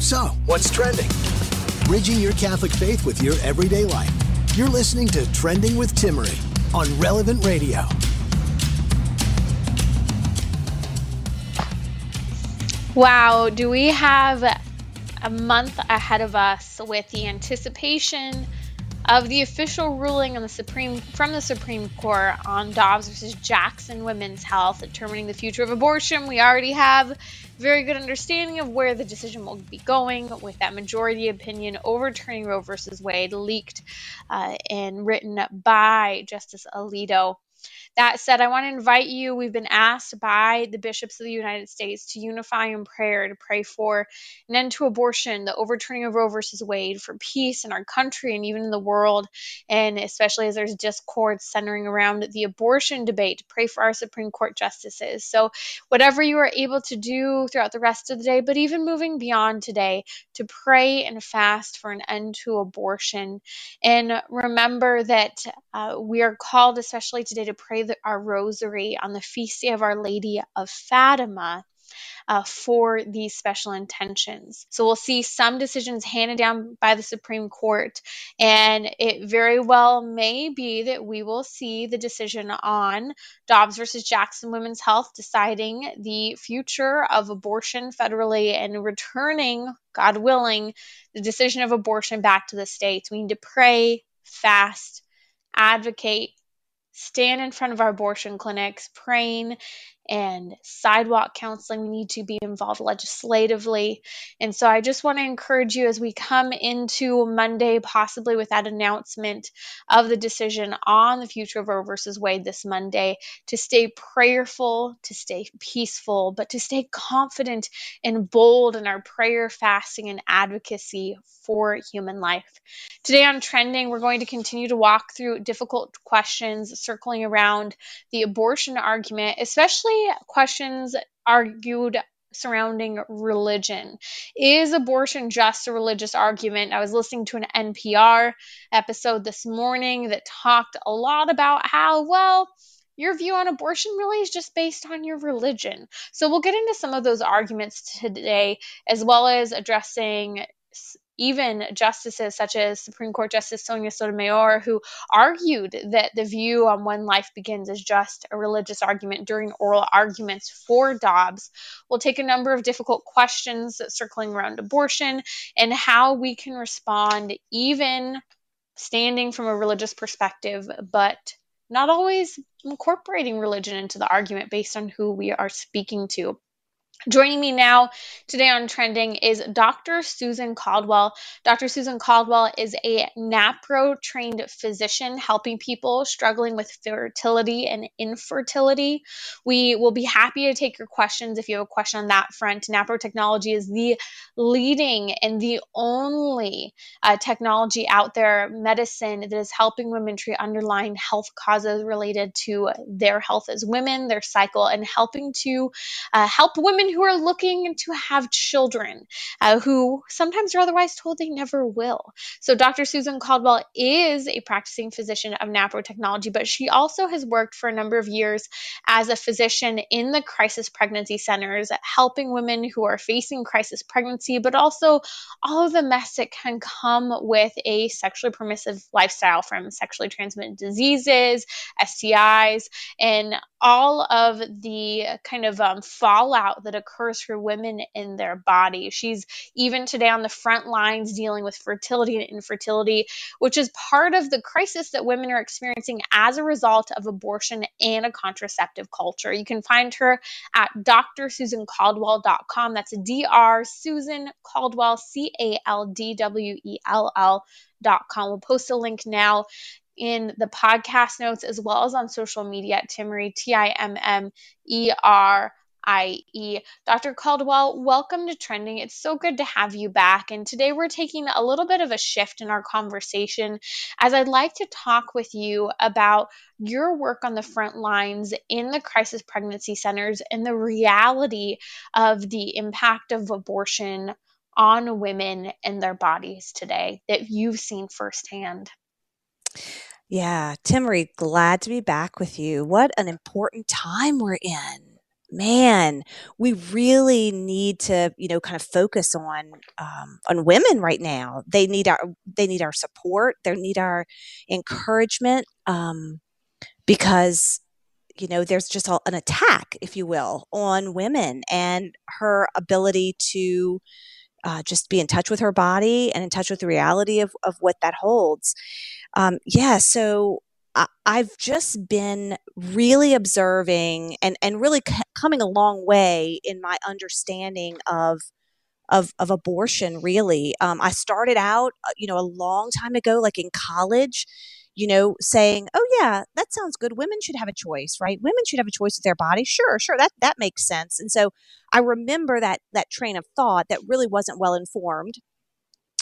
So, what's trending? Bridging your Catholic faith with your everyday life. You're listening to Trending with Timmerie on Relevant Radio. Wow, do we have a month ahead of us with the anticipation of the official ruling on the Supreme from the Supreme Court on Dobbs versus Jackson Women's Health determining the future of abortion. We already have very good understanding of where the decision will be going, with that majority opinion overturning Roe versus Wade leaked uh, and written by Justice Alito. That said, I want to invite you. We've been asked by the bishops of the United States to unify in prayer to pray for an end to abortion, the overturning of Roe versus Wade, for peace in our country and even in the world, and especially as there's discord centering around the abortion debate, to pray for our Supreme Court justices. So, whatever you are able to do throughout the rest of the day, but even moving beyond today, to pray and fast for an end to abortion. And remember that uh, we are called, especially today, to pray the, our rosary on the feast day of Our Lady of Fatima. Uh, for these special intentions. So we'll see some decisions handed down by the Supreme Court, and it very well may be that we will see the decision on Dobbs versus Jackson Women's Health deciding the future of abortion federally and returning, God willing, the decision of abortion back to the states. We need to pray, fast, advocate, stand in front of our abortion clinics praying and sidewalk counseling. We need to be involved legislatively. And so I just want to encourage you as we come into Monday, possibly with that announcement of the decision on the future of Roe versus Wade this Monday, to stay prayerful, to stay peaceful, but to stay confident and bold in our prayer, fasting, and advocacy for human life. Today on Trending, we're going to continue to walk through difficult questions circling around the abortion argument, especially questions argued surrounding religion. Is abortion just a religious argument? I was listening to an NPR episode this morning that talked a lot about how, well, your view on abortion really is just based on your religion. So we'll get into some of those arguments today, as well as addressing even justices such as Supreme Court Justice Sonia Sotomayor, who argued that the view on when life begins is just a religious argument during oral arguments for Dobbs, will take a number of difficult questions circling around abortion and how we can respond, even standing from a religious perspective, but not always incorporating religion into the argument based on who we are speaking to. Joining me now today on Trending is Dr. Susan Caldwell. Dr. Susan Caldwell is a NAPRO trained physician helping people struggling with fertility and infertility. We will be happy to take your questions if you have a question on that front. NAPRO technology is the leading and the only uh, technology out there, medicine that is helping women treat underlying health causes related to their health as women, their cycle, and helping to uh, help women who are looking to have children, uh, who sometimes are otherwise told they never will. So, Dr. Susan Caldwell is a practicing physician of NAPRO technology, but she also has worked for a number of years as a physician in the crisis pregnancy centers, helping women who are facing crisis pregnancy, but also all of the mess that can come with a sexually permissive lifestyle from sexually transmitted diseases, STIs, and all of the kind of um, fallout that occurs for women in their body. She's even today on the front lines dealing with fertility and infertility, which is part of the crisis that women are experiencing as a result of abortion and a contraceptive culture. You can find her at drsusancaldwell.com. That's Dr. Susan Caldwell, C A L D W E L L.com. We'll post a link now in the podcast notes as well as on social media at Timmerie, T I M M E R I E. Dr. Caldwell, welcome to Trending. It's so good to have you back. And today we're taking a little bit of a shift in our conversation as I'd like to talk with you about your work on the front lines in the crisis pregnancy centers and the reality of the impact of abortion on women and their bodies today that you've seen firsthand. Yeah, Timmerie, glad to be back with you. What an important time we're in. Man, we really need to, you know, kind of focus on um, on women right now. They need our they need our support. They need our encouragement um, because you know there's just an attack, if you will, on women and her ability to uh, just be in touch with her body and in touch with the reality of, of what that holds. Um, yeah, so I, I've just been really observing and, and really c- coming a long way in my understanding of of, of abortion really um, i started out uh, you know a long time ago like in college you know, saying, "Oh yeah, that sounds good. Women should have a choice, right? Women should have a choice with their body. Sure, sure, that that makes sense." And so I remember that that train of thought that really wasn't well informed.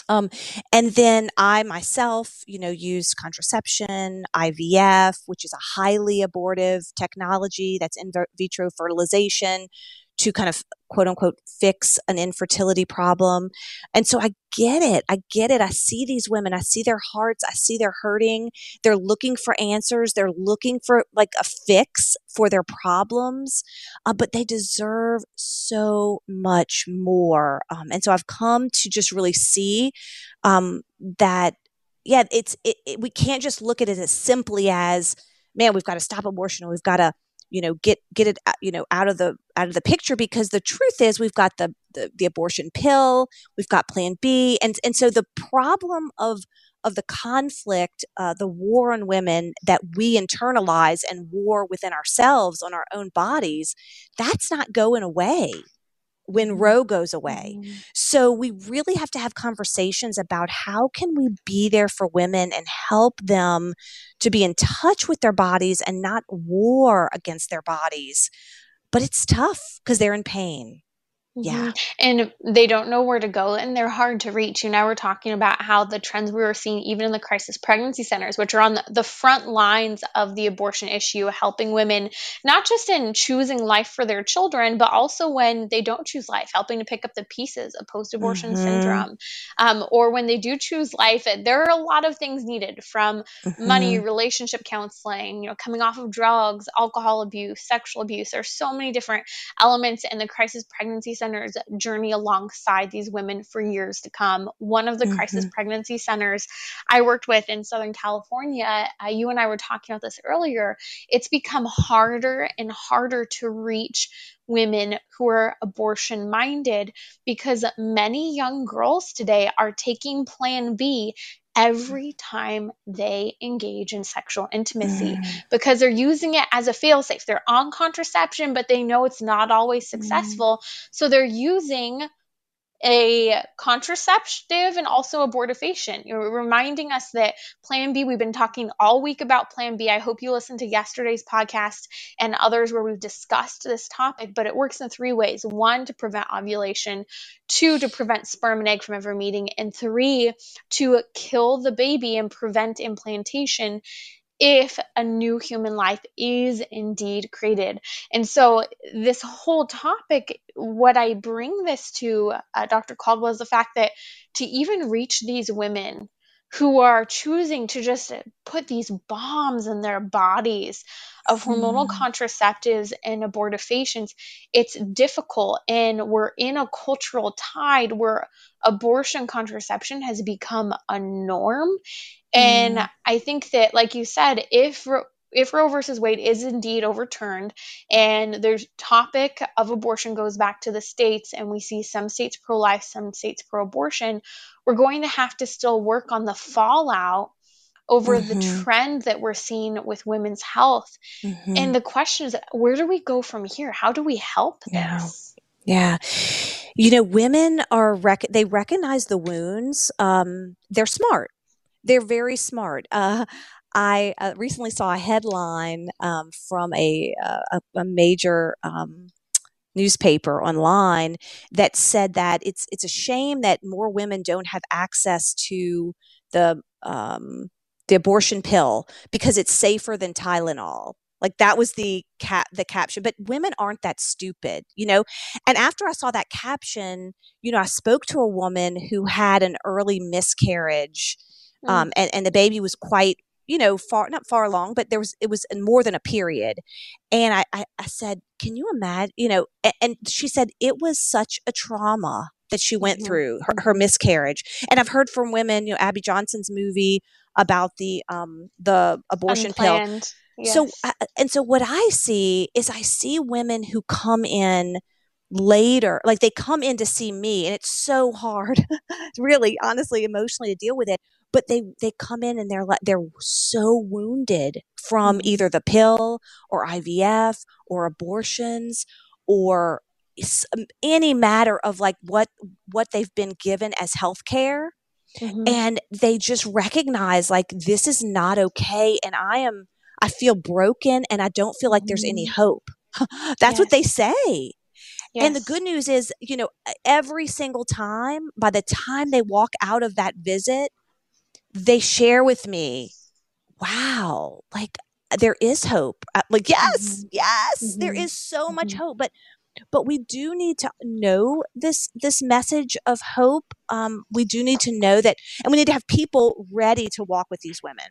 Um, and then I myself, you know, use contraception, IVF, which is a highly abortive technology that's in vitro fertilization to kind of quote unquote fix an infertility problem. And so I get it. I get it. I see these women. I see their hearts. I see they're hurting. They're looking for answers. They're looking for like a fix for their problems, uh, but they deserve so much more. Um, and so I've come to just really see um, that, yeah, it's, it, it, we can't just look at it as simply as, man, we've got to stop abortion or we've got to you know get get it you know out of the out of the picture because the truth is we've got the the, the abortion pill we've got plan b and and so the problem of of the conflict uh, the war on women that we internalize and war within ourselves on our own bodies that's not going away when mm-hmm. Roe goes away. Mm-hmm. So we really have to have conversations about how can we be there for women and help them to be in touch with their bodies and not war against their bodies. But it's tough because they're in pain. Yeah. Mm-hmm. And they don't know where to go and they're hard to reach. You know, we're talking about how the trends we were seeing even in the crisis pregnancy centers, which are on the, the front lines of the abortion issue, helping women not just in choosing life for their children, but also when they don't choose life, helping to pick up the pieces of post abortion mm-hmm. syndrome. Um, or when they do choose life, there are a lot of things needed from mm-hmm. money, relationship counseling, you know, coming off of drugs, alcohol abuse, sexual abuse. There's so many different elements in the crisis pregnancy center centers journey alongside these women for years to come. One of the mm-hmm. crisis pregnancy centers I worked with in Southern California, uh, you and I were talking about this earlier, it's become harder and harder to reach women who are abortion minded because many young girls today are taking Plan B every time they engage in sexual intimacy mm. because they're using it as a failsafe. They're on contraception, but they know it's not always mm. successful. Mm. So they're using a contraceptive and also abortifacient. You're reminding us that Plan B, we've been talking all week about Plan B. I hope you listened to yesterday's podcast and others where we've discussed this topic, but it works in three ways one, to prevent ovulation, two, to prevent sperm and egg from ever meeting, and three, to kill the baby and prevent implantation if a new human life is indeed created. And so, this whole topic, what I bring this to uh, Dr. Caldwell is the fact that to even reach these women who are choosing to just put these bombs in their bodies of hormonal mm. contraceptives and abortifacients, it's difficult. And we're in a cultural tide where abortion contraception has become a norm. And mm. I think that, like you said, if if Roe versus Wade is indeed overturned and the topic of abortion goes back to the states and we see some states pro-life, some states pro-abortion, we're going to have to still work on the fallout over mm-hmm. the trend that we're seeing with women's health. Mm-hmm. And the question is, where do we go from here? How do we help yeah. this? Yeah. You know, women are, rec- they recognize the wounds. Um, they're smart. They're very smart. Uh, I uh, recently saw a headline um, from a, uh, a, a major um, newspaper online that said that it's it's a shame that more women don't have access to the um, the abortion pill because it's safer than Tylenol. Like that was the cap the caption. But women aren't that stupid, you know? And after I saw that caption, you know, I spoke to a woman who had an early miscarriage. Mm. Um, and, and the baby was quite you know, far not far along, but there was it was more than a period. And I, I, I said, Can you imagine? You know, and, and, she said it was such a trauma that she went mm-hmm. through her, her, miscarriage. And I've heard from women, you know, Abby Johnson's movie about the um the abortion Unplanned. pill. Yes. So uh, and so what I see is I see women who come in later like they come in to see me and it's so hard really honestly emotionally to deal with it but they they come in and they're like they're so wounded from mm-hmm. either the pill or IVF or abortions or um, any matter of like what what they've been given as health care mm-hmm. and they just recognize like this is not okay and i am i feel broken and i don't feel like there's any mm-hmm. hope that's yes. what they say yes. and the good news is you know every single time by the time they walk out of that visit they share with me wow like there is hope uh, like yes mm-hmm. yes mm-hmm. there is so much mm-hmm. hope but but we do need to know this this message of hope um, we do need to know that and we need to have people ready to walk with these women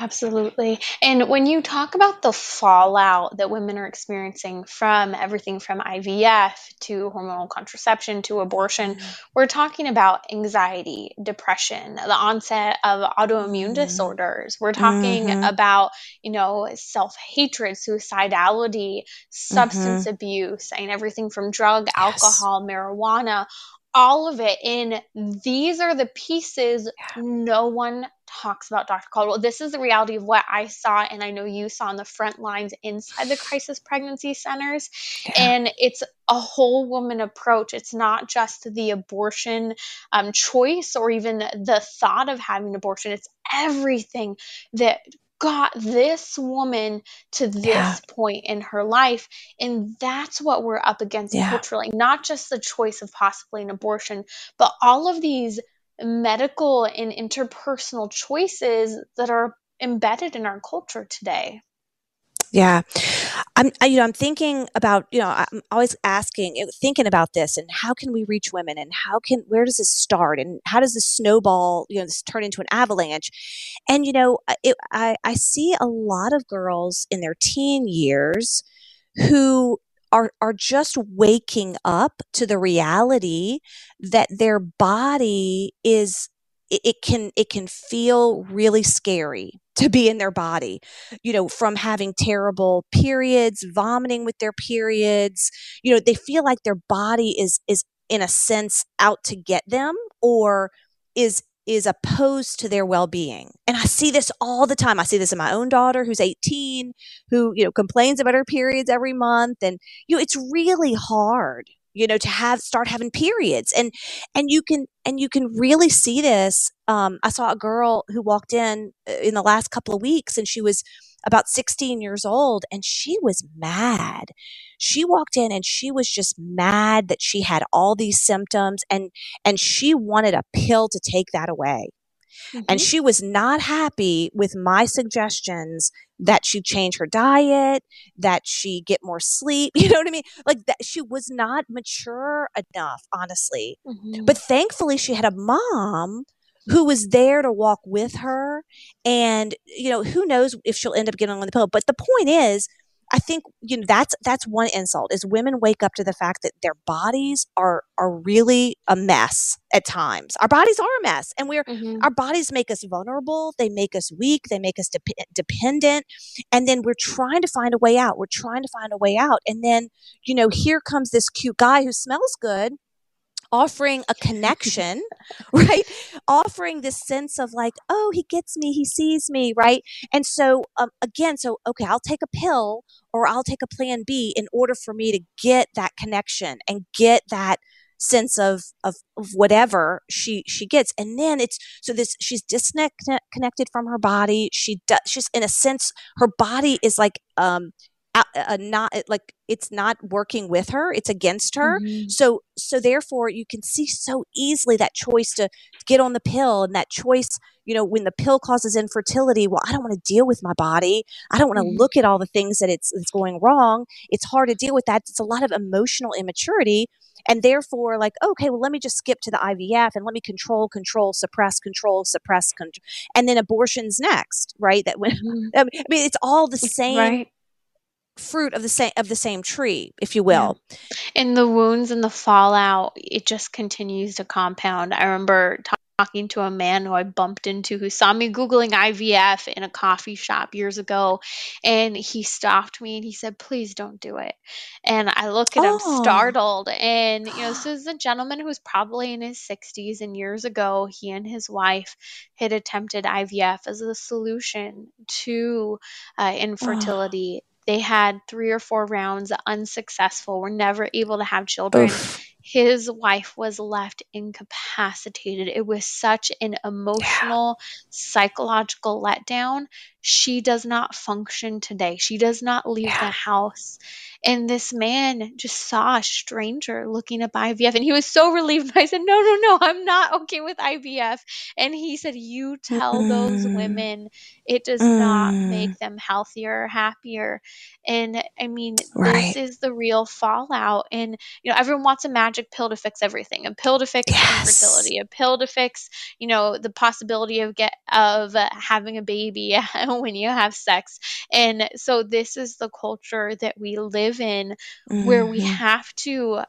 Absolutely. And when you talk about the fallout that women are experiencing from everything from IVF to hormonal contraception to abortion, mm-hmm. we're talking about anxiety, depression, the onset of autoimmune mm-hmm. disorders. We're talking mm-hmm. about, you know, self-hatred, suicidality, substance mm-hmm. abuse, and everything from drug, yes. alcohol, marijuana, all of it. And these are the pieces yeah. no one talks about Dr. Caldwell. This is the reality of what I saw, and I know you saw on the front lines inside the crisis pregnancy centers. Yeah. And it's a whole woman approach. It's not just the abortion um, choice or even the thought of having an abortion, it's everything that got this woman to this yeah. point in her life. And that's what we're up against yeah. culturally, not just the choice of possibly an abortion, but all of these medical and interpersonal choices that are embedded in our culture today. Yeah. I'm, you know, I'm thinking about, you know, I'm always asking, thinking about this and how can we reach women and how can, where does this start and how does this snowball, you know, this turn into an avalanche? And, you know, it, I, I see a lot of girls in their teen years who are are just waking up to the reality that their body is it, it can it can feel really scary to be in their body you know from having terrible periods vomiting with their periods. You know they feel like their body is is in a sense out to get them or is is opposed to their well-being. And i see this all the time. I see this in my own daughter who's 18 who you know complains about her periods every month. And you know it's really hard you know to have start having periods and and you can and you can really see this um, i saw a girl who walked in uh, in the last couple of weeks and she was about 16 years old and she was mad she walked in and she was just mad that she had all these symptoms and and she wanted a pill to take that away Mm-hmm. And she was not happy with my suggestions that she change her diet, that she get more sleep. You know what I mean? Like that she was not mature enough, honestly. Mm-hmm. But thankfully she had a mom who was there to walk with her and you know who knows if she'll end up getting on the pill but the point is I think you know that's that's one insult is women wake up to the fact that their bodies are are really a mess at times. Our bodies are a mess, and we're mm-hmm. our bodies make us vulnerable. They make us weak. They make us de- dependent, and then we're trying to find a way out. We're trying to find a way out, and then you know here comes this cute guy who smells good offering a connection, right? Offering this sense of like, oh, he gets me, he sees me, right? And so, um, again, so, okay, I'll take a pill or I'll take a plan B in order for me to get that connection and get that sense of, of, of whatever she she gets and then it's so this she's disconnected from her body she does she's in a sense her body is like um uh, not like it's not working with her it's against her mm-hmm. so so therefore you can see so easily that choice to get on the pill and that choice you know when the pill causes infertility well i don't want to deal with my body i don't want to mm-hmm. look at all the things that it's, it's going wrong it's hard to deal with that it's a lot of emotional immaturity and therefore like okay well let me just skip to the ivf and let me control control suppress control suppress control and then abortion's next right that when mm-hmm. i mean it's all the same right fruit of the same of the same tree, if you will. Yeah. And the wounds and the fallout, it just continues to compound. I remember talking to a man who I bumped into who saw me googling IVF in a coffee shop years ago, and he stopped me and he said, "Please don't do it." And I look at oh. him startled, and you know, this is a gentleman who's probably in his 60s, and years ago, he and his wife had attempted IVF as a solution to uh, infertility. They had three or four rounds unsuccessful, were never able to have children. Oof. His wife was left incapacitated. It was such an emotional, yeah. psychological letdown. She does not function today. She does not leave yeah. the house. And this man just saw a stranger looking up IVF and he was so relieved. I said, No, no, no, I'm not okay with IVF. And he said, You tell mm those women it does mm not make them healthier or happier. And I mean, right. this is the real fallout. And, you know, everyone wants a magic pill to fix everything a pill to fix yes. infertility, a pill to fix, you know, the possibility of get of uh, having a baby when you have sex. And so this is the culture that we live in mm-hmm. where we mm-hmm. have to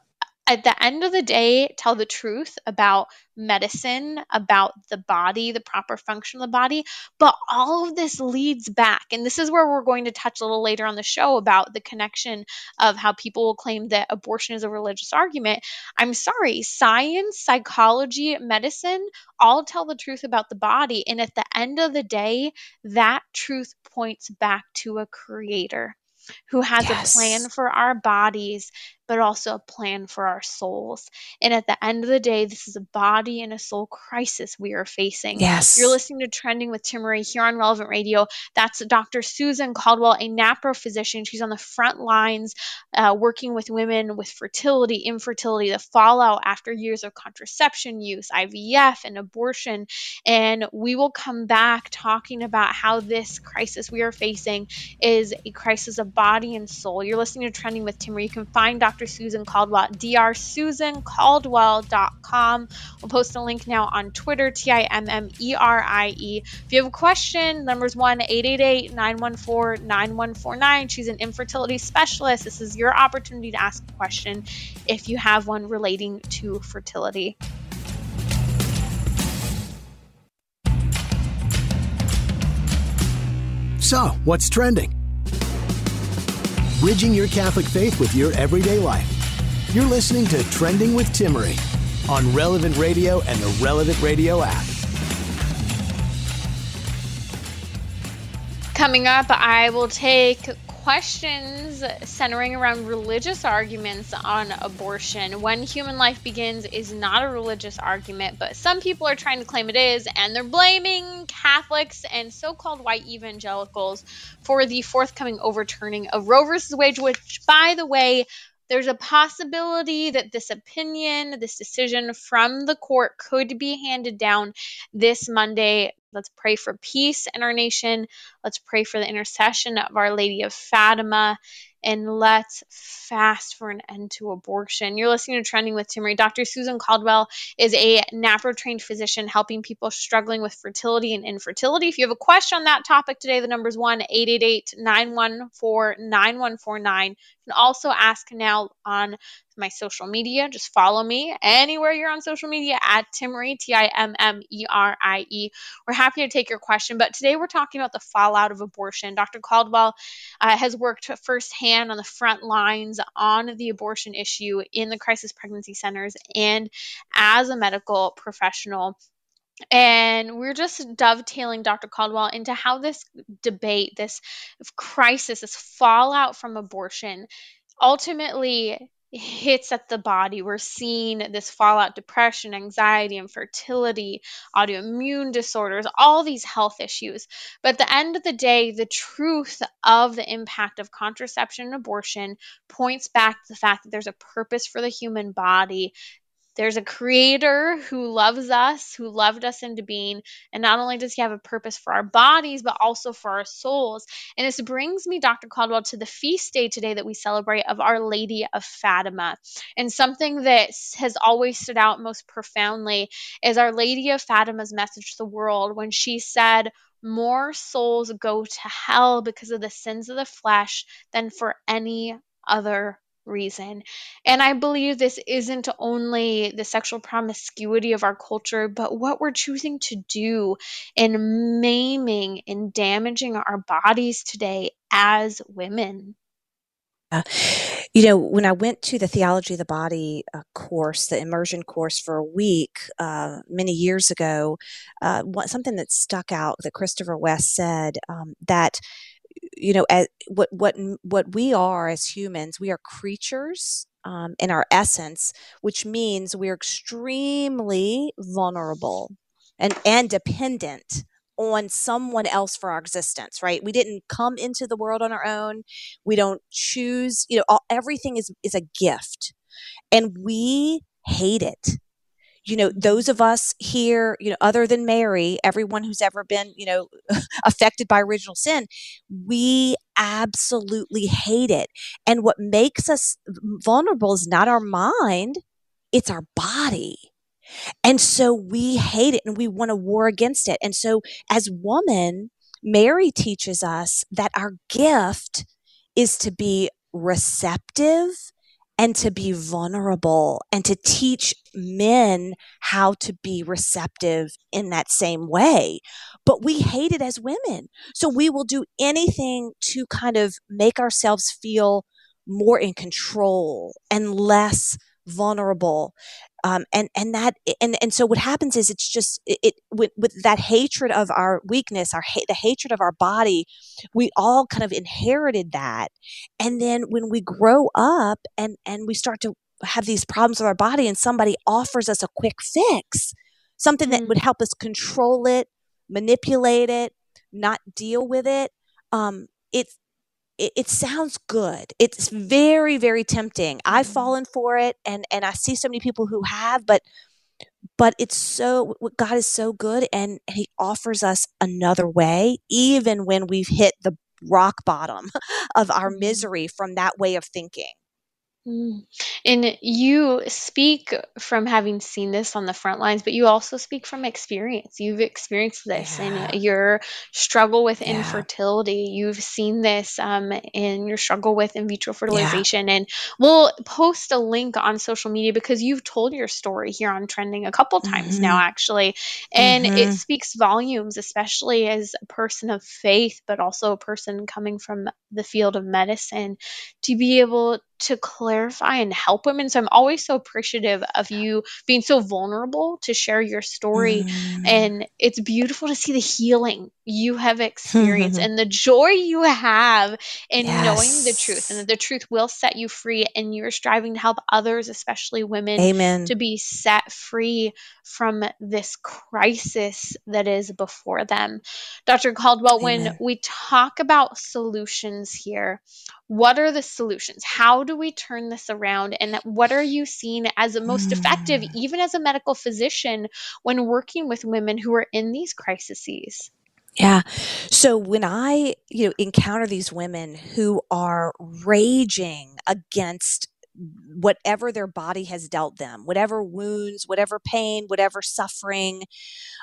at the end of the day, tell the truth about medicine, about the body, the proper function of the body. But all of this leads back. And this is where we're going to touch a little later on the show about the connection of how people will claim that abortion is a religious argument. I'm sorry, science, psychology, medicine all tell the truth about the body. And at the end of the day, that truth points back to a creator who has yes. a plan for our bodies but also a plan for our souls. And at the end of the day, this is a body and a soul crisis we are facing. Yes. You're listening to Trending with Timmerie here on Relevant Radio. That's Dr. Susan Caldwell, a NAPRO physician. She's on the front lines uh, working with women with fertility, infertility, the fallout after years of contraception use, IVF, and abortion. And we will come back talking about how this crisis we are facing is a crisis of body and soul. You're listening to Trending with Timmerie. You can find Dr. Dr. Susan Caldwell, drsusancaldwell.com. We'll post a link now on Twitter, T I M M E R I E. If you have a question, numbers 1 888 914 9149. She's an infertility specialist. This is your opportunity to ask a question if you have one relating to fertility. So, what's trending? Bridging your Catholic faith with your everyday life. You're listening to Trending with Timmerie on Relevant Radio and the Relevant Radio app. Coming up, I will take questions centering around religious arguments on abortion. When human life begins is not a religious argument, but some people are trying to claim it is, and they're blaming Catholics and so called white evangelicals for the forthcoming overturning of Roe versus Wade, which, by the way, there's a possibility that this opinion, this decision from the court could be handed down this Monday. Let's pray for peace in our nation. Let's pray for the intercession of Our Lady of Fatima. and let's fast for an end to abortion. You're listening to Trending with Timmerie. Dr. Susan Caldwell is a NAPRO trained physician helping people struggling with fertility and infertility. If you have a question on that topic today, the number is 1 888 914 9149. You can also ask now on my social media. Just follow me anywhere you're on social media at Timmerie, T I M M E R I E. We're happy to take your question, but today we're talking about the fallout of abortion. Dr. Caldwell uh, has worked firsthand on the front lines on the abortion issue in the crisis pregnancy centers and as a medical professional and we're just dovetailing Dr. Caldwell into how this debate, this crisis, this fallout from abortion ultimately hits at the body. We're seeing this fallout depression, anxiety, infertility, autoimmune disorders, all these health issues. But at the end of the day, the truth of the impact of contraception and abortion points back to the fact that there's a purpose for the human body there's a creator who loves us, who loved us into being. And not only does he have a purpose for our bodies, but also for our souls. And this brings me, Dr. Caldwell, to the feast day today that we celebrate of Our Lady of Fatima. And something that has always stood out most profoundly is Our Lady of Fatima's message to the world when she said, more souls go to hell because of the sins of the flesh than for any other reason. And I believe this isn't only the sexual promiscuity of our culture, but what we're choosing to do in maiming and damaging our bodies today as women. Uh, you know, when I went to the Theology of the Body uh, course, the immersion course for a week uh, many years ago, uh, what, something that stuck out that Christopher West said um, that you know, as, what what what we are as humans, we are creatures um, in our essence, which means we're extremely vulnerable and and dependent on someone else for our existence right? We didn't come into the world on our own. We don't choose you know all, everything is is a gift. And we hate it you know, those of us here, you know, other than Mary, everyone who's ever been, you know, affected by original sin, we absolutely hate it. And what makes us vulnerable is not our mind, it's our body. And so we hate it and we want to war against it. And so as woman, Mary teaches us that our gift is to be receptive and to be vulnerable and to teach men how to be receptive in that same way. But we hate it as women. So we will do anything to kind of make ourselves feel more in control and less vulnerable um, and and that and and so what happens is it's just it, it with, with that hatred of our weakness our ha- the hatred of our body we all kind of inherited that and then when we grow up and and we start to have these problems with our body and somebody offers us a quick fix something that would mm. help us control it manipulate it not deal with it um it's it, it, sounds good. It's very, very tempting. I've mm-hmm. fallen for it and, and I see so many people who have, but but it's so God is so good and he offers us another way, even when we've hit the rock bottom of our mm-hmm. misery from that way of thinking. Mm. And you speak from having seen this on the front lines, but you also speak from experience. You've experienced this yeah. in your struggle with yeah. infertility. You've seen this um, in your struggle with in vitro fertilization. Yeah. And we'll post a link on social media because you've told your story here on Trending a couple times now, actually. And it speaks volumes, especially as a person of faith, but also a person coming from the field of medicine, to be able to clarify and help women. So I'm always so appreciative of you being so vulnerable to share your story. Mm. And it's beautiful to see the healing you have experienced and the joy you have in yes. knowing the truth and that the truth will set you free. And you're striving to help others, especially women, Amen. to be set free from this crisis that is before them. Dr. Caldwell, Amen. when we talk about solutions here, what are the solutions? How do we turn this around? And what are you seeing as the most effective, mm. even as a medical physician, when working with women who are in these crises? Yeah. So when I, you know, encounter these women who are raging against whatever their body has dealt them, whatever wounds, whatever pain, whatever suffering,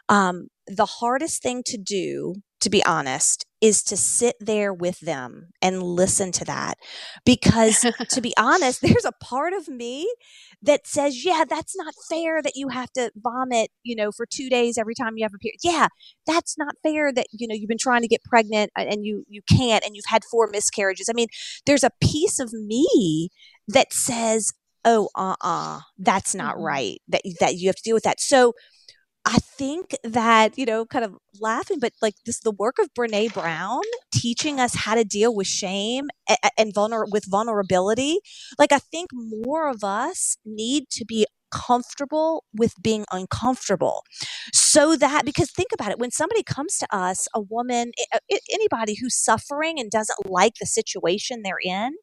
um, the hardest thing to do, to be honest, is to sit there with them and listen to that. Because to be honest, there's a part of me that says, yeah, that's not fair that you have to vomit, you know, for two days every time you have a period. Yeah, that's not fair that, you know, you've been trying to get pregnant and you, you can't and you've had four miscarriages. I mean, there's a piece of me that says, oh, uh-uh, that's not right. That, that you have to deal with that. So, I think that, you know, kind of laughing, but like this, the work of Brene Brown teaching us how to deal with shame and, and vulner- with vulnerability. Like, I think more of us need to be comfortable with being uncomfortable so that because think about it when somebody comes to us a woman anybody who's suffering and doesn't like the situation they're in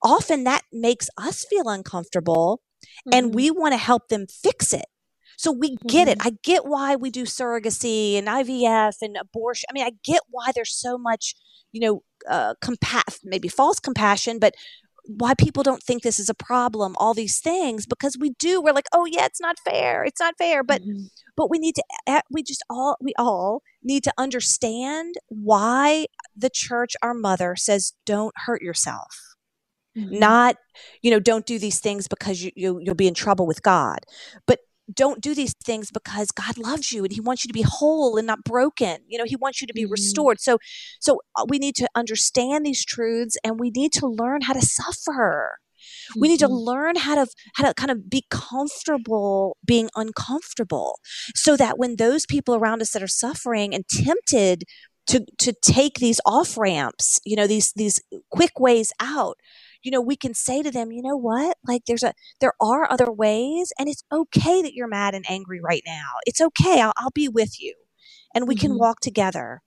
often that makes us feel uncomfortable mm-hmm. and we want to help them fix it so we get mm-hmm. it. I get why we do surrogacy and IVF and abortion. I mean, I get why there's so much, you know, uh, compa- maybe false compassion, but why people don't think this is a problem all these things because we do we're like oh yeah it's not fair it's not fair but mm-hmm. but we need to we just all we all need to understand why the church our mother says don't hurt yourself mm-hmm. not you know don't do these things because you, you you'll be in trouble with god but don't do these things because God loves you and he wants you to be whole and not broken. You know, he wants you to be mm-hmm. restored. So so uh, we need to understand these truths and we need to learn how to suffer. Mm-hmm. We need to mm-hmm. learn how to how to kind of be comfortable being uncomfortable so that when those people around us that are suffering and tempted to to take these off ramps, you know, these these quick ways out, you know, we can say to them, you know what? Like there's a, there are other ways and it's okay that you're mad and angry right now. It's okay. I'll, I'll be with you and we mm-hmm. can walk together.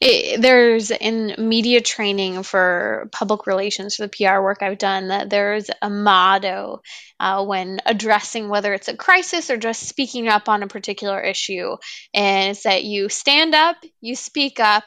It, there's in media training for public relations for the PR work I've done that there's a motto uh, when addressing whether it's a crisis or just speaking up on a particular issue, and it's that you stand up, you speak up,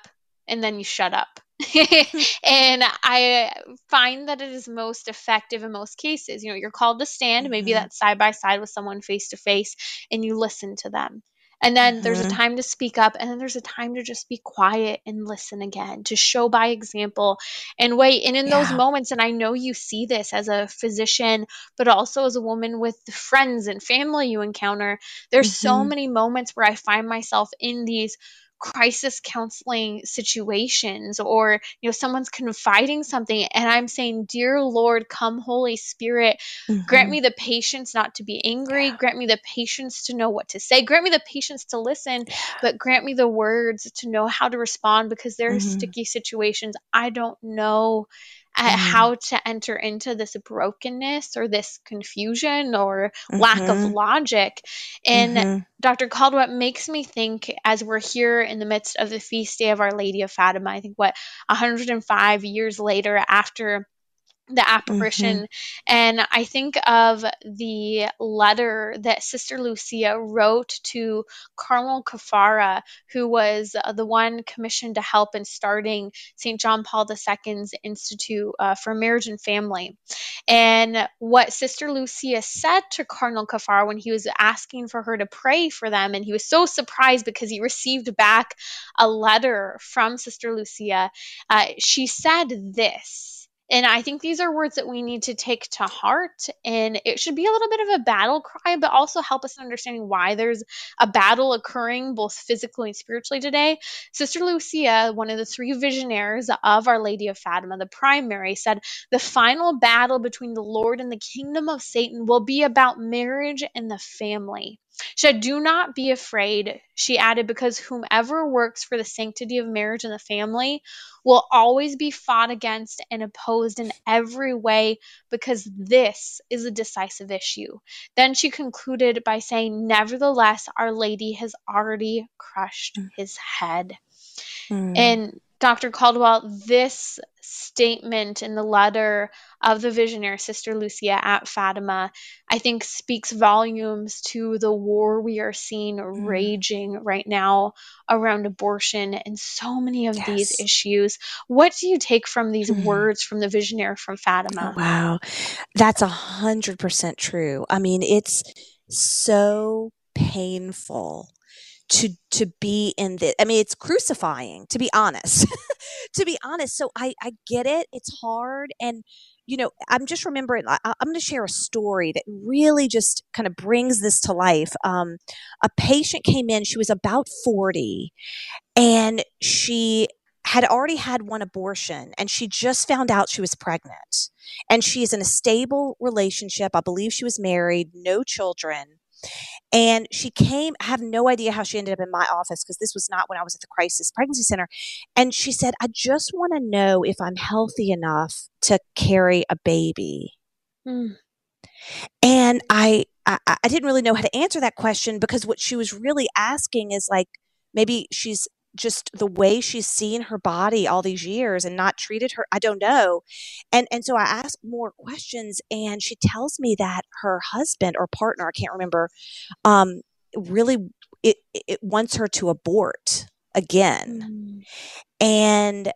and then you shut up. and I find that it is most effective in most cases. You know, you're called to stand, mm-hmm. maybe that's side by side with someone face to face, and you listen to them. And then mm-hmm. there's a mm-hmm. time to speak up, and then there's a time to just be quiet and listen again, to show by example and wait. And in yeah. those moments, and I know you see this as a physician, but also as a woman with the friends and family you encounter, there's mm-hmm. so many moments where I find myself in these crisis counseling situations or you know someone's confiding something and i'm saying dear lord come holy spirit mm-hmm. grant me the patience not to be angry yeah. grant me the patience to know what to say grant me the patience to listen yeah. but grant me the words to know how to respond because there are mm-hmm. sticky situations i don't know at mm-hmm. how to enter into this brokenness or this confusion or mm-hmm. lack of mm-hmm. logic. And mm-hmm. Dr. Caldwell makes me think as we're here in the midst of the feast day of Our Lady of Fatima, I think what 105 years later after the apparition. Mm-hmm. And I think of the letter that Sister Lucia wrote to Cardinal Caffarra, who was uh, the one commissioned to help in starting St. John Paul II's Institute uh, for Marriage and Family. And what Sister Lucia said to Cardinal Caffarra when he was asking for her to pray for them, and he was so surprised because he received back a letter from Sister Lucia, uh, she said this. And I think these are words that we need to take to heart. And it should be a little bit of a battle cry, but also help us in understanding why there's a battle occurring both physically and spiritually today. Sister Lucia, one of the three visionaries of Our Lady of Fatima, the primary, said the final battle between the Lord and the kingdom of Satan will be about marriage and the family. She said, Do not be afraid, she added, because whomever works for the sanctity of marriage and the family will always be fought against and opposed in every way because this is a decisive issue. Then she concluded by saying, Nevertheless, Our Lady has already crushed mm. his head. Mm. And Dr. Caldwell, this statement in the letter of the visionary Sister Lucia at Fatima, I think speaks volumes to the war we are seeing mm. raging right now around abortion and so many of yes. these issues. What do you take from these mm. words from the visionary from Fatima? Oh, wow. That's a hundred percent true. I mean, it's so painful to to be in this i mean it's crucifying to be honest to be honest. So i i get it. It's hard. And you know i'm just remembering I, am going to share a story that really just kind of brings this to life. Um, a patient came in she was about 40 and she had already had one abortion and she just found out she was pregnant. And she's in a stable relationship. I believe she was married no children and she came, I have no idea how she ended up in my office because this was not when I was at the crisis pregnancy center. And she said, I just want to know if I'm healthy enough to carry a baby. Mm. And I, I, I didn't really know how to answer that question because what she was really asking is like, maybe she's just the way she's seen her body all these years and not treated her i don't know. And and so i asked more questions and she tells me that her husband or partner i can't remember um really it it wants her to abort again. Mm. and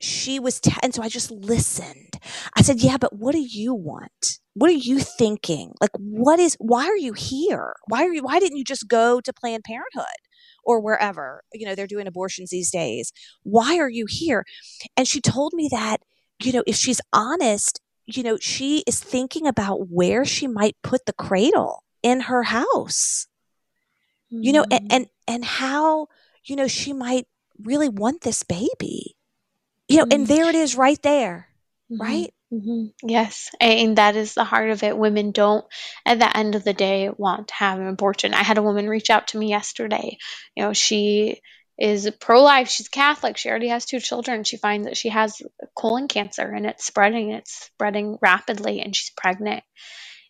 she was t- and so i just listened. I said yeah but what do you want? What are you thinking? Like what is why are you here? Why are you why didn't you just go to planned parenthood or wherever, you know, they're doing abortions these days. Why are you here? And she told me that, you know, if she's honest, you know, she is thinking about where she might put the cradle in her house. Mm-hmm. You know, and, mm. and and how, you know, she might really want this baby. You know, mm-hmm. and there it is right there. Mm-hmm. Right? Mm-hmm. Yes, and that is the heart of it. Women don't, at the end of the day, want to have an abortion. I had a woman reach out to me yesterday. You know, she is pro life, she's Catholic, she already has two children. She finds that she has colon cancer and it's spreading, it's spreading rapidly, and she's pregnant.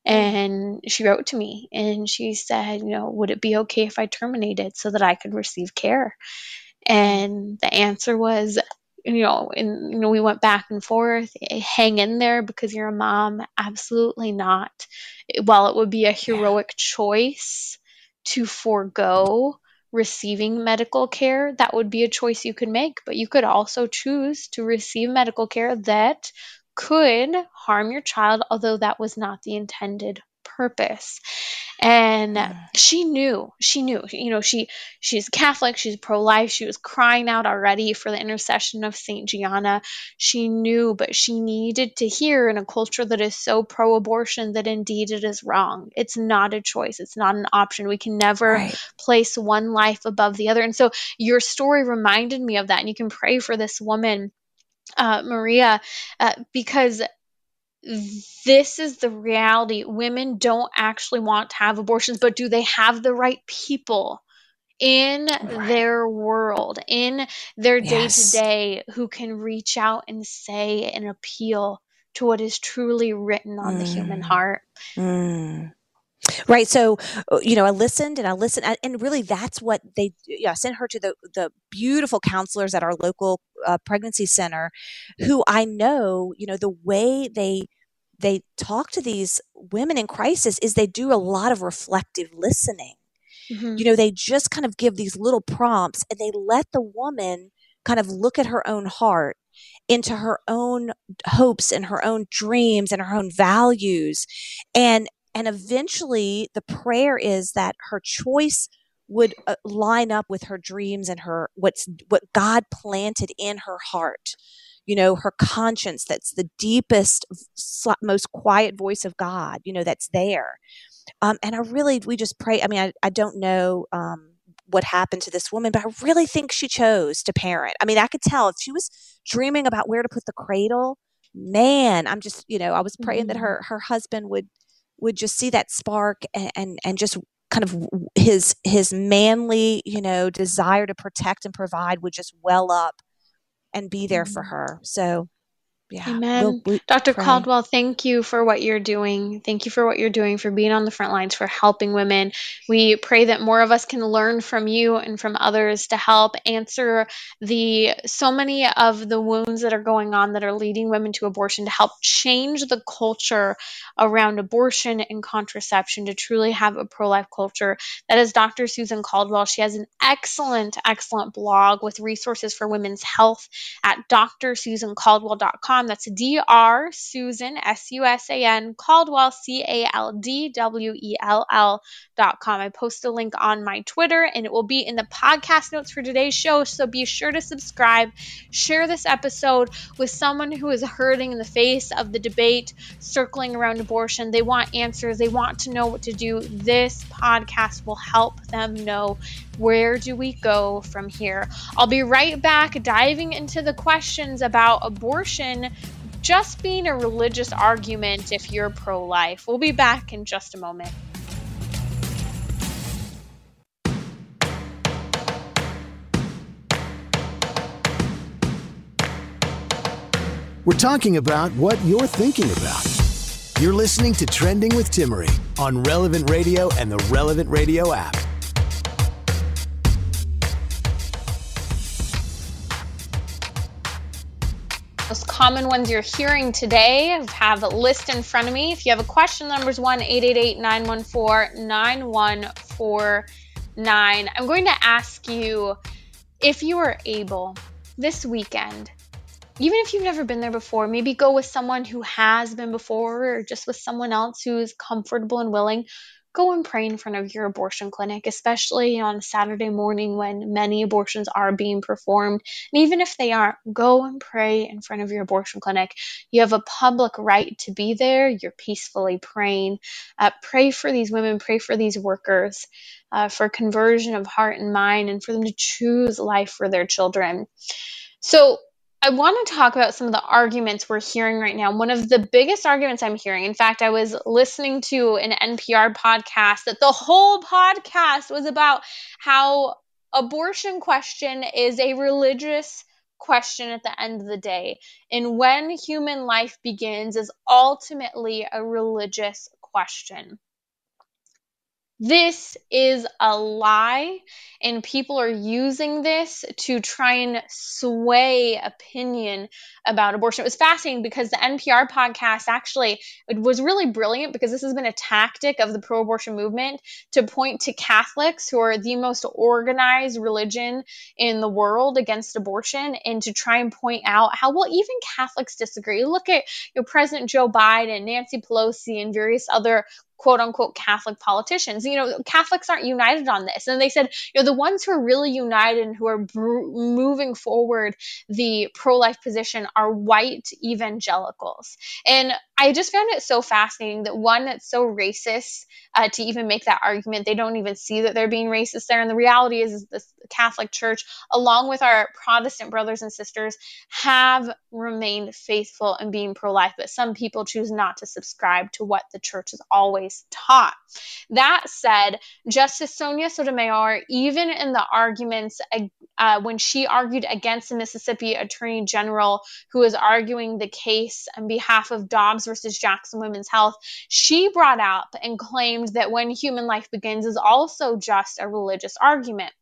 And she wrote to me and she said, You know, would it be okay if I terminated so that I could receive care? And the answer was you know, and you know, we went back and forth. Eh, hang in there because you're a mom. Absolutely not. While it would be a heroic yeah. choice to forego receiving medical care, that would be a choice you could make. But you could also choose to receive medical care that could harm your child, although that was not the intended purpose and she knew she knew you know she she's catholic she's pro-life she was crying out already for the intercession of saint gianna. She knew but she needed to hear in a culture that is so pro-abortion that indeed it is wrong. It's not a choice. It's not an option. We can never right. place one life above the other. And so your story reminded me of that and you can pray for this woman uh, Maria, uh, because this is the reality. Women don't actually want to have abortions, but do they have the right people in right. their world, in their day to day, who can reach out and say and appeal to what is truly written on mm. the human mm. heart? Mm. Right. So, uh, you know, I listened and I listened, and really that's what they, yeah, I sent her to the, the beautiful counselors at our local uh, pregnancy center who I know, you know, the way they, they talk to these women in crisis is they do a lot of reflective listening. Mm-hmm. You know, they just kind of give these little prompts and they let the woman kind of look at her own heart into her own hopes and her own dreams and her own values and and eventually the prayer is that her choice would uh, line up with her dreams and her what's what God planted in her heart. You know her conscience that's the deepest most quiet voice of God you know that's there. Um, and I really we just pray I mean I, I don't know um, what happened to this woman but I really think she chose to parent. I mean I could tell if she was dreaming about where to put the cradle man I'm just you know I was praying mm-hmm. that her her husband would would just see that spark and, and, and just kind of his his manly you know desire to protect and provide would just well up and be there for mm-hmm. her so yeah. Amen. Dr. pray. Caldwell, thank you for what you're doing. Thank you for what you're doing, for being on the front lines, for helping women. We pray that more of us can learn from you and from others to help answer the so many of the wounds that are going on that are leading women to abortion, to help change the culture around abortion and contraception, to truly have a pro life culture. That is Dr. Susan Caldwell. She has an excellent, excellent blog with resources for women's health at drsusancaldwell.com. That's Dr. Susan, S U S A N, Caldwell, C A L D W E L L.com. I post a link on my Twitter and it will be in the podcast notes for today's show. So be sure to subscribe, share this episode with someone who is hurting in the face of the debate circling around abortion. They want answers, they want to know what to do. This podcast will help them know where do we go from here. I'll be right back diving into the questions about abortion just being a religious argument if you're pro life. We'll be back in just a moment. We're talking about what you're thinking about. You're listening to Trending with Timmerie on Relevant Radio and the Relevant Radio app. Most common ones you're hearing today have a list in front of me. If you have a question, the number is 1 888 914 9149. I'm going to ask you if you are able this weekend, even if you've never been there before, maybe go with someone who has been before or just with someone else who is comfortable and willing. Go and pray in front of your abortion clinic, especially on a Saturday morning when many abortions are being performed. And even if they aren't, go and pray in front of your abortion clinic. You have a public right to be there. You're peacefully praying. Uh, pray for these women, pray for these workers, uh, for conversion of heart and mind, and for them to choose life for their children. So, I want to talk about some of the arguments we're hearing right now. One of the biggest arguments I'm hearing, in fact, I was listening to an NPR podcast that the whole podcast was about how abortion question is a religious question at the end of the day. And when human life begins is ultimately a religious question. This is a lie, and people are using this to try and sway opinion about abortion. It was fascinating because the NPR podcast actually it was really brilliant because this has been a tactic of the pro abortion movement to point to Catholics, who are the most organized religion in the world against abortion, and to try and point out how, well, even Catholics disagree. Look at you know, President Joe Biden, Nancy Pelosi, and various other quote unquote Catholic politicians. You know, Catholics aren't united on this. And they said, you know, the ones who are really united and who are br- moving forward the pro life position are white evangelicals. And I just found it so fascinating that one that's so racist uh, to even make that argument, they don't even see that they're being racist there. And the reality is, is the Catholic Church, along with our Protestant brothers and sisters, have remained faithful in being pro life, but some people choose not to subscribe to what the church has always taught. That said, Justice Sonia Sotomayor, even in the arguments uh, when she argued against the Mississippi Attorney General who was arguing the case on behalf of Dobbs versus Jackson Women's Health, she brought up and claimed that when human life begins is also just a religious argument.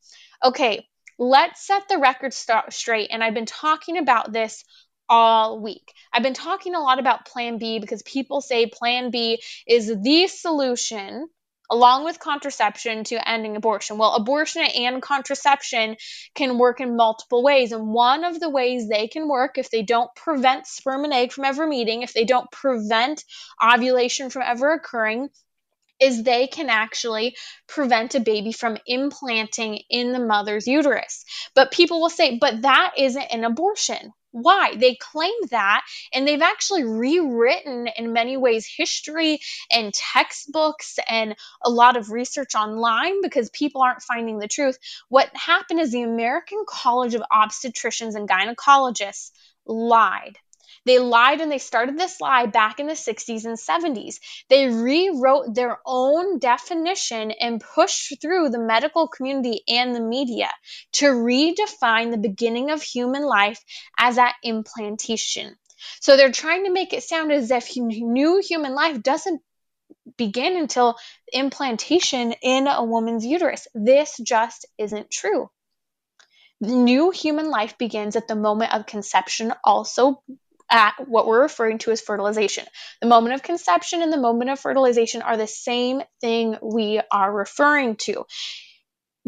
Okay, let's set the record st- straight. And I've been talking about this all week. I've been talking a lot about Plan B because people say Plan B is the solution along with contraception to ending abortion. Well, abortion and contraception can work in multiple ways. And one of the ways they can work, if they don't prevent sperm and egg from ever meeting, if they don't prevent ovulation from ever occurring, is they can actually prevent a baby from implanting in the mother's uterus. But people will say, but that isn't an abortion. Why? They claim that, and they've actually rewritten in many ways history and textbooks and a lot of research online because people aren't finding the truth. What happened is the American College of Obstetricians and Gynecologists lied. They lied and they started this lie back in the 60s and 70s. They rewrote their own definition and pushed through the medical community and the media to redefine the beginning of human life as that implantation. So they're trying to make it sound as if new human life doesn't begin until implantation in a woman's uterus. This just isn't true. New human life begins at the moment of conception, also at what we're referring to as fertilization. The moment of conception and the moment of fertilization are the same thing we are referring to.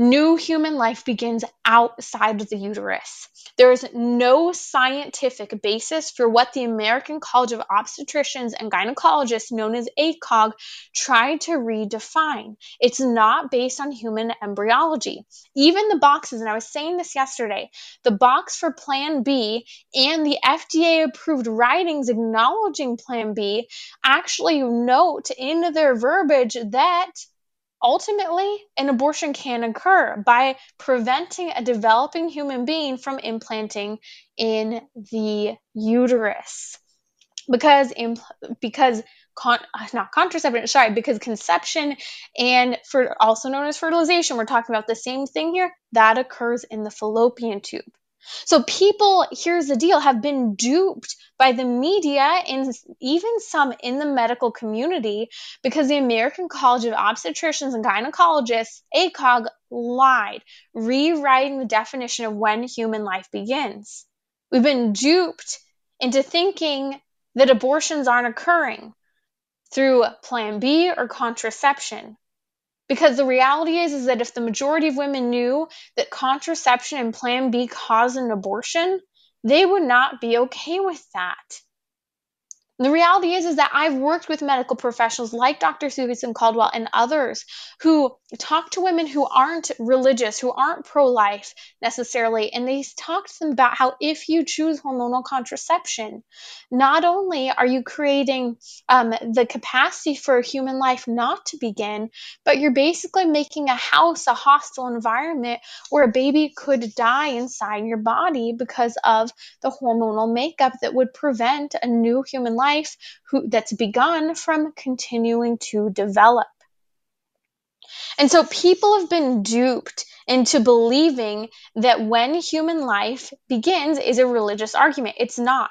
New human life begins outside of the uterus. There is no scientific basis for what the American College of Obstetricians and Gynecologists, known as ACOG, tried to redefine. It's not based on human embryology. Even the boxes, and I was saying this yesterday, the box for Plan B and the FDA approved writings acknowledging Plan B actually note in their verbiage that Ultimately, an abortion can occur by preventing a developing human being from implanting in the uterus. Because because con- not contraception, sorry, because conception and for also known as fertilization, we're talking about the same thing here, that occurs in the fallopian tube. So people, here's the deal, have been duped by the media and even some in the medical community because the American College of Obstetricians and Gynecologists, ACOG, lied, rewriting the definition of when human life begins. We've been duped into thinking that abortions aren't occurring through Plan B or contraception. Because the reality is, is that if the majority of women knew that contraception and Plan B cause an abortion, they would not be okay with that. The reality is, is that I've worked with medical professionals like Dr. Susan Caldwell and others who talk to women who aren't religious, who aren't pro-life necessarily, and they talk to them about how if you choose hormonal contraception, not only are you creating um, the capacity for human life not to begin, but you're basically making a house a hostile environment where a baby could die inside your body because of the hormonal makeup that would prevent a new human life life who, that's begun from continuing to develop. And so people have been duped into believing that when human life begins is a religious argument. It's not.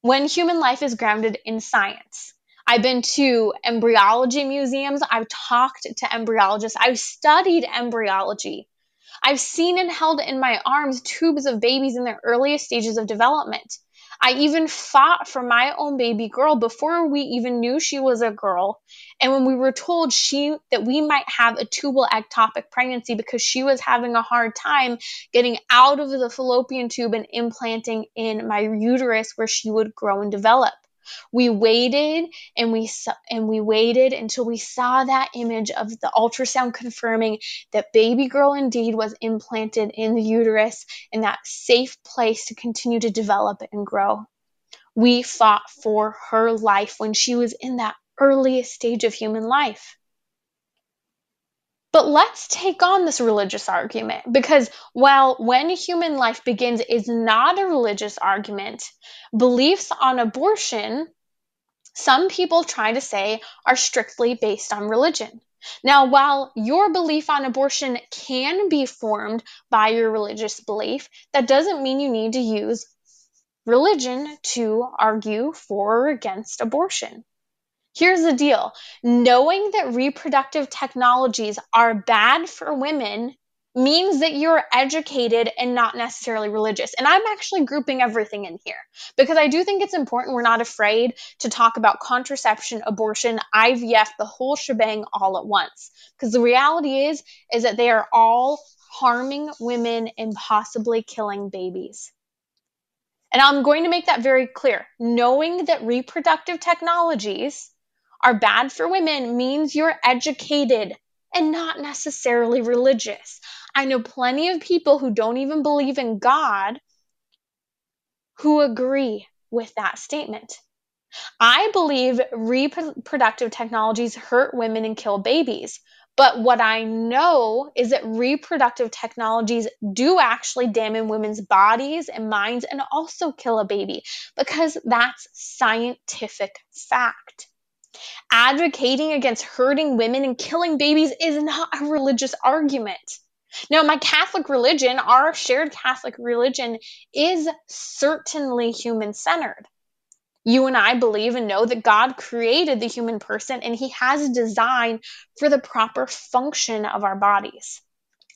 When human life is grounded in science. I've been to embryology museums. I've talked to embryologists. I've studied embryology. I've seen and held in my arms tubes of babies in their earliest stages of development. I even fought for my own baby girl before we even knew she was a girl. And when we were told she that we might have a tubal ectopic pregnancy because she was having a hard time getting out of the fallopian tube and implanting in my uterus where she would grow and develop. We waited and we and we waited until we saw that image of the ultrasound confirming that baby girl indeed was implanted in the uterus in that safe place to continue to develop and grow. We fought for her life when she was in that earliest stage of human life. But let's take on this religious argument because while when human life begins is not a religious argument, beliefs on abortion, some people try to say, are strictly based on religion. Now, while your belief on abortion can be formed by your religious belief, that doesn't mean you need to use religion to argue for or against abortion. Here's the deal knowing that reproductive technologies are bad for women means that you're educated and not necessarily religious. And I'm actually grouping everything in here because I do think it's important we're not afraid to talk about contraception, abortion, IVF, the whole shebang all at once. Because the reality is is that they are all harming women and possibly killing babies. And I'm going to make that very clear. Knowing that reproductive technologies are bad for women means you're educated and not necessarily religious. I know plenty of people who don't even believe in God who agree with that statement. I believe reproductive technologies hurt women and kill babies. But what I know is that reproductive technologies do actually damage women's bodies and minds and also kill a baby because that's scientific fact advocating against hurting women and killing babies is not a religious argument. Now, my Catholic religion, our shared Catholic religion, is certainly human centered. You and I believe and know that God created the human person and he has a design for the proper function of our bodies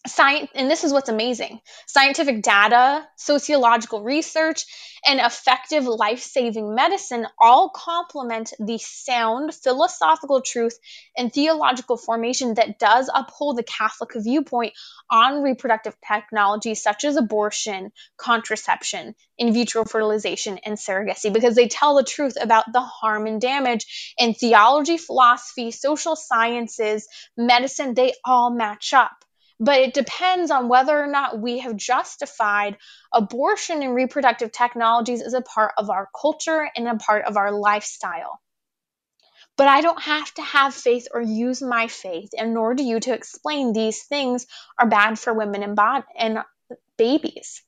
science and this is what's amazing. Scientific data sociological research and effective life-saving medicine all complement the sound philosophical truth and theological formation that does uphold the catholic viewpoint on reproductive technologies such as abortion contraception in vitro fertilization and surrogacy because they tell the truth about the harm and damage in theology philosophy social sciences medicine they all match up but it depends on whether or not we have justified abortion and reproductive technologies as a part of our culture and a part of our lifestyle. But I don't have to have faith or use my faith, and nor do you, to explain these things are bad for women and, bod- and babies.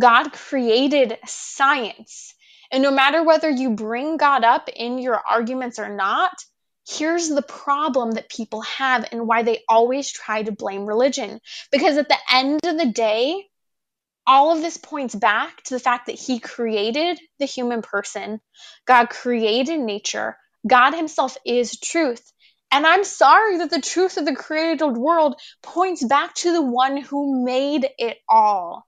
God created science. And no matter whether you bring God up in your arguments or not, here's the problem that people have and why they always try to blame religion. Because at the end of the day, all of this points back to the fact that He created the human person, God created nature, God Himself is truth. And I'm sorry that the truth of the created world points back to the one who made it all.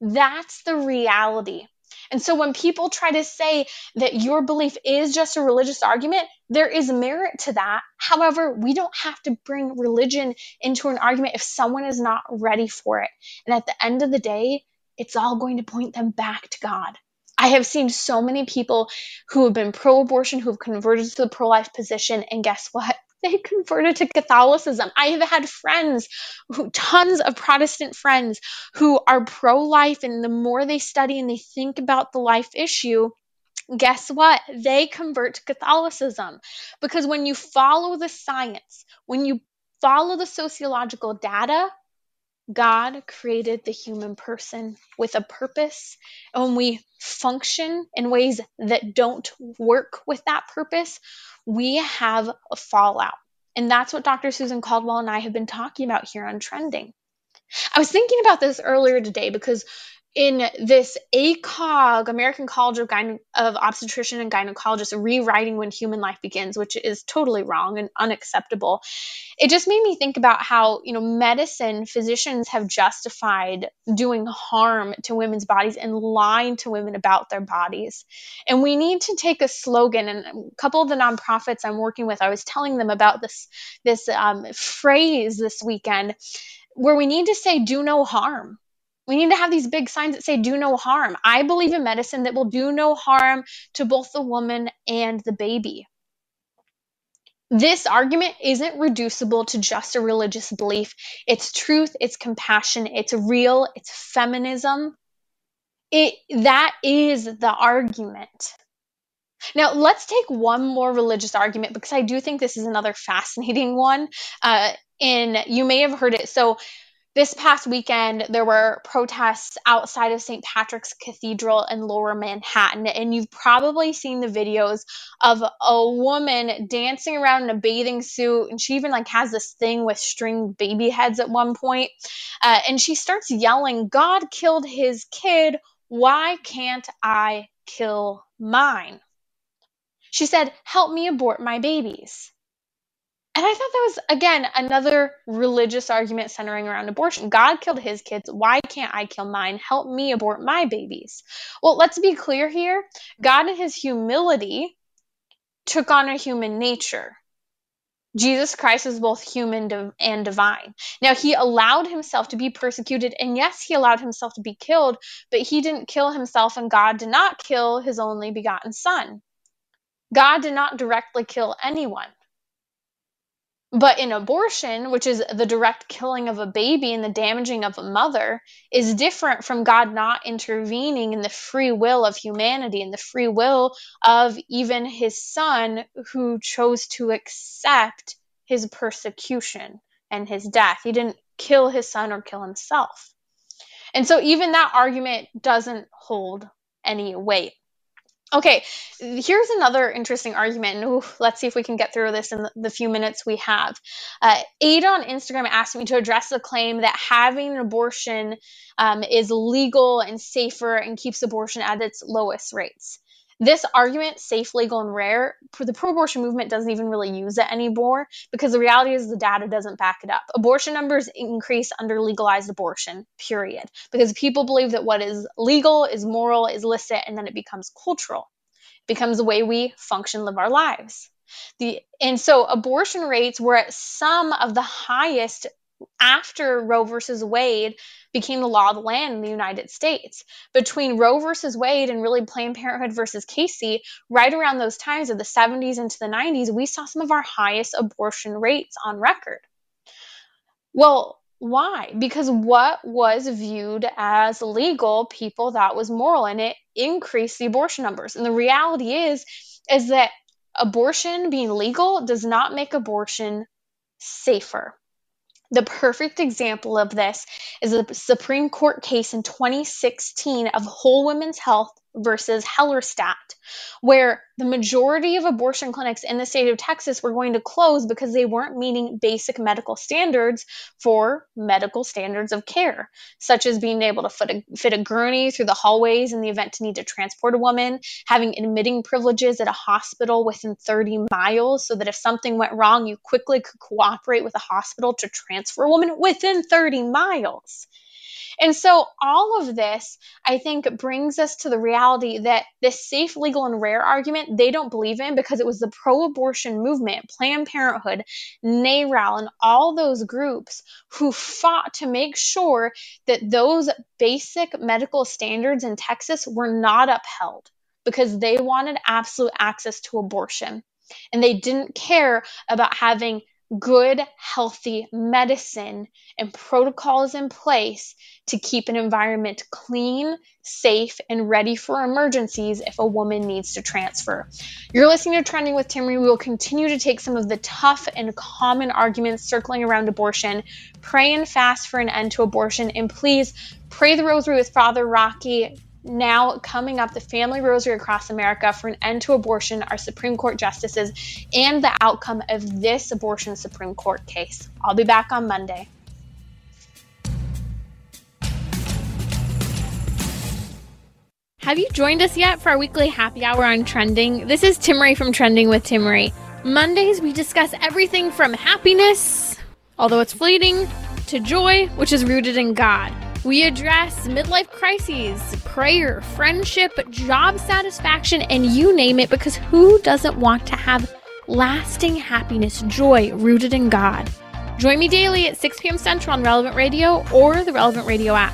That's the reality. And so when people try to say that your belief is just a religious argument, there is merit to that. However, we don't have to bring religion into an argument if someone is not ready for it. And at the end of the day, it's all going to point them back to God. I have seen so many people who have been pro abortion who have converted to the pro life position. And guess what? They converted to Catholicism. I have had friends, who, tons of Protestant friends, who are pro life, and the more they study and they think about the life issue, guess what? They convert to Catholicism. Because when you follow the science, when you follow the sociological data, God created the human person with a purpose. And when we function in ways that don't work with that purpose, we have a fallout. And that's what Dr. Susan Caldwell and I have been talking about here on Trending. I was thinking about this earlier today because in this ACOG, American College of, Gyne- of Obstetrician and Gynecologists, rewriting when human life begins, which is totally wrong and unacceptable. It just made me think about how, you know, medicine, physicians have justified doing harm to women's bodies and lying to women about their bodies. And we need to take a slogan. And a couple of the nonprofits I'm working with, I was telling them about this this um, phrase this weekend, where we need to say, "Do no harm." We need to have these big signs that say, do no harm. I believe in medicine that will do no harm to both the woman and the baby. This argument isn't reducible to just a religious belief. It's truth, it's compassion, it's real, it's feminism. It, that is the argument. Now, let's take one more religious argument because I do think this is another fascinating one. Uh, and you may have heard it. So, this past weekend, there were protests outside of St. Patrick's Cathedral in lower Manhattan, and you've probably seen the videos of a woman dancing around in a bathing suit, and she even like has this thing with string baby heads at one point. Uh, and she starts yelling, God killed his kid. Why can't I kill mine? She said, Help me abort my babies. And I thought that was, again, another religious argument centering around abortion. God killed his kids. Why can't I kill mine? Help me abort my babies. Well, let's be clear here God, in his humility, took on a human nature. Jesus Christ is both human and divine. Now, he allowed himself to be persecuted, and yes, he allowed himself to be killed, but he didn't kill himself, and God did not kill his only begotten Son. God did not directly kill anyone. But in abortion, which is the direct killing of a baby and the damaging of a mother, is different from God not intervening in the free will of humanity and the free will of even his son who chose to accept his persecution and his death. He didn't kill his son or kill himself. And so even that argument doesn't hold any weight. Okay, here's another interesting argument. Ooh, let's see if we can get through this in the, few minutes we have. Uh, Ada on Instagram asked me to address the claim that having an abortion um, is legal and safer and keeps abortion at its lowest rates. This argument, safe, legal, and rare, the pro abortion movement doesn't even really use it anymore because the reality is the data doesn't back it up. Abortion numbers increase under legalized abortion, period. Because people believe that what is legal is moral, is licit, and then it becomes cultural, it becomes the way we function, live our lives. The, and so abortion rates were at some of the highest after Roe versus Wade became the law of the land in the United States. Between Roe versus Wade and really Planned Parenthood versus Casey, right around those times of the 70s into the 90s, we saw some of our highest abortion rates on record. Well, why? Because what was viewed as legal, people thought was moral, and it increased the abortion numbers. And the reality is, is that abortion being legal does not make abortion safer. The perfect example of this is a Supreme Court case in 2016 of Whole Women's Health versus Hellerstedt, where the majority of abortion clinics in the state of Texas were going to close because they weren't meeting basic medical standards for medical standards of care, such as being able to fit a, fit a gurney through the hallways in the event to need to transport a woman, having admitting privileges at a hospital within 30 miles so that if something went wrong, you quickly could cooperate with a hospital to transfer a woman within 30 miles. And so all of this, I think, brings us to the reality that this safe, legal, and rare argument they don't believe in because it was the pro abortion movement, Planned Parenthood, NARAL, and all those groups who fought to make sure that those basic medical standards in Texas were not upheld because they wanted absolute access to abortion. And they didn't care about having good, healthy medicine and protocols in place to keep an environment clean, safe, and ready for emergencies if a woman needs to transfer. You're listening to Trending with Timmerie. We will continue to take some of the tough and common arguments circling around abortion, pray and fast for an end to abortion, and please pray the rosary with Father Rocky now coming up the Family Rosary across America for an end to abortion, our Supreme Court justices, and the outcome of this abortion Supreme Court case. I'll be back on Monday. Have you joined us yet for our weekly happy hour on trending? This is Timmerie from Trending with Timmerie. Mondays, we discuss everything from happiness, although it's fleeting, to joy, which is rooted in God. We address midlife crises, prayer, friendship, job satisfaction, and you name it because who doesn't want to have lasting happiness, joy rooted in God? Join me daily at 6 p.m. Central on Relevant Radio or the Relevant Radio app.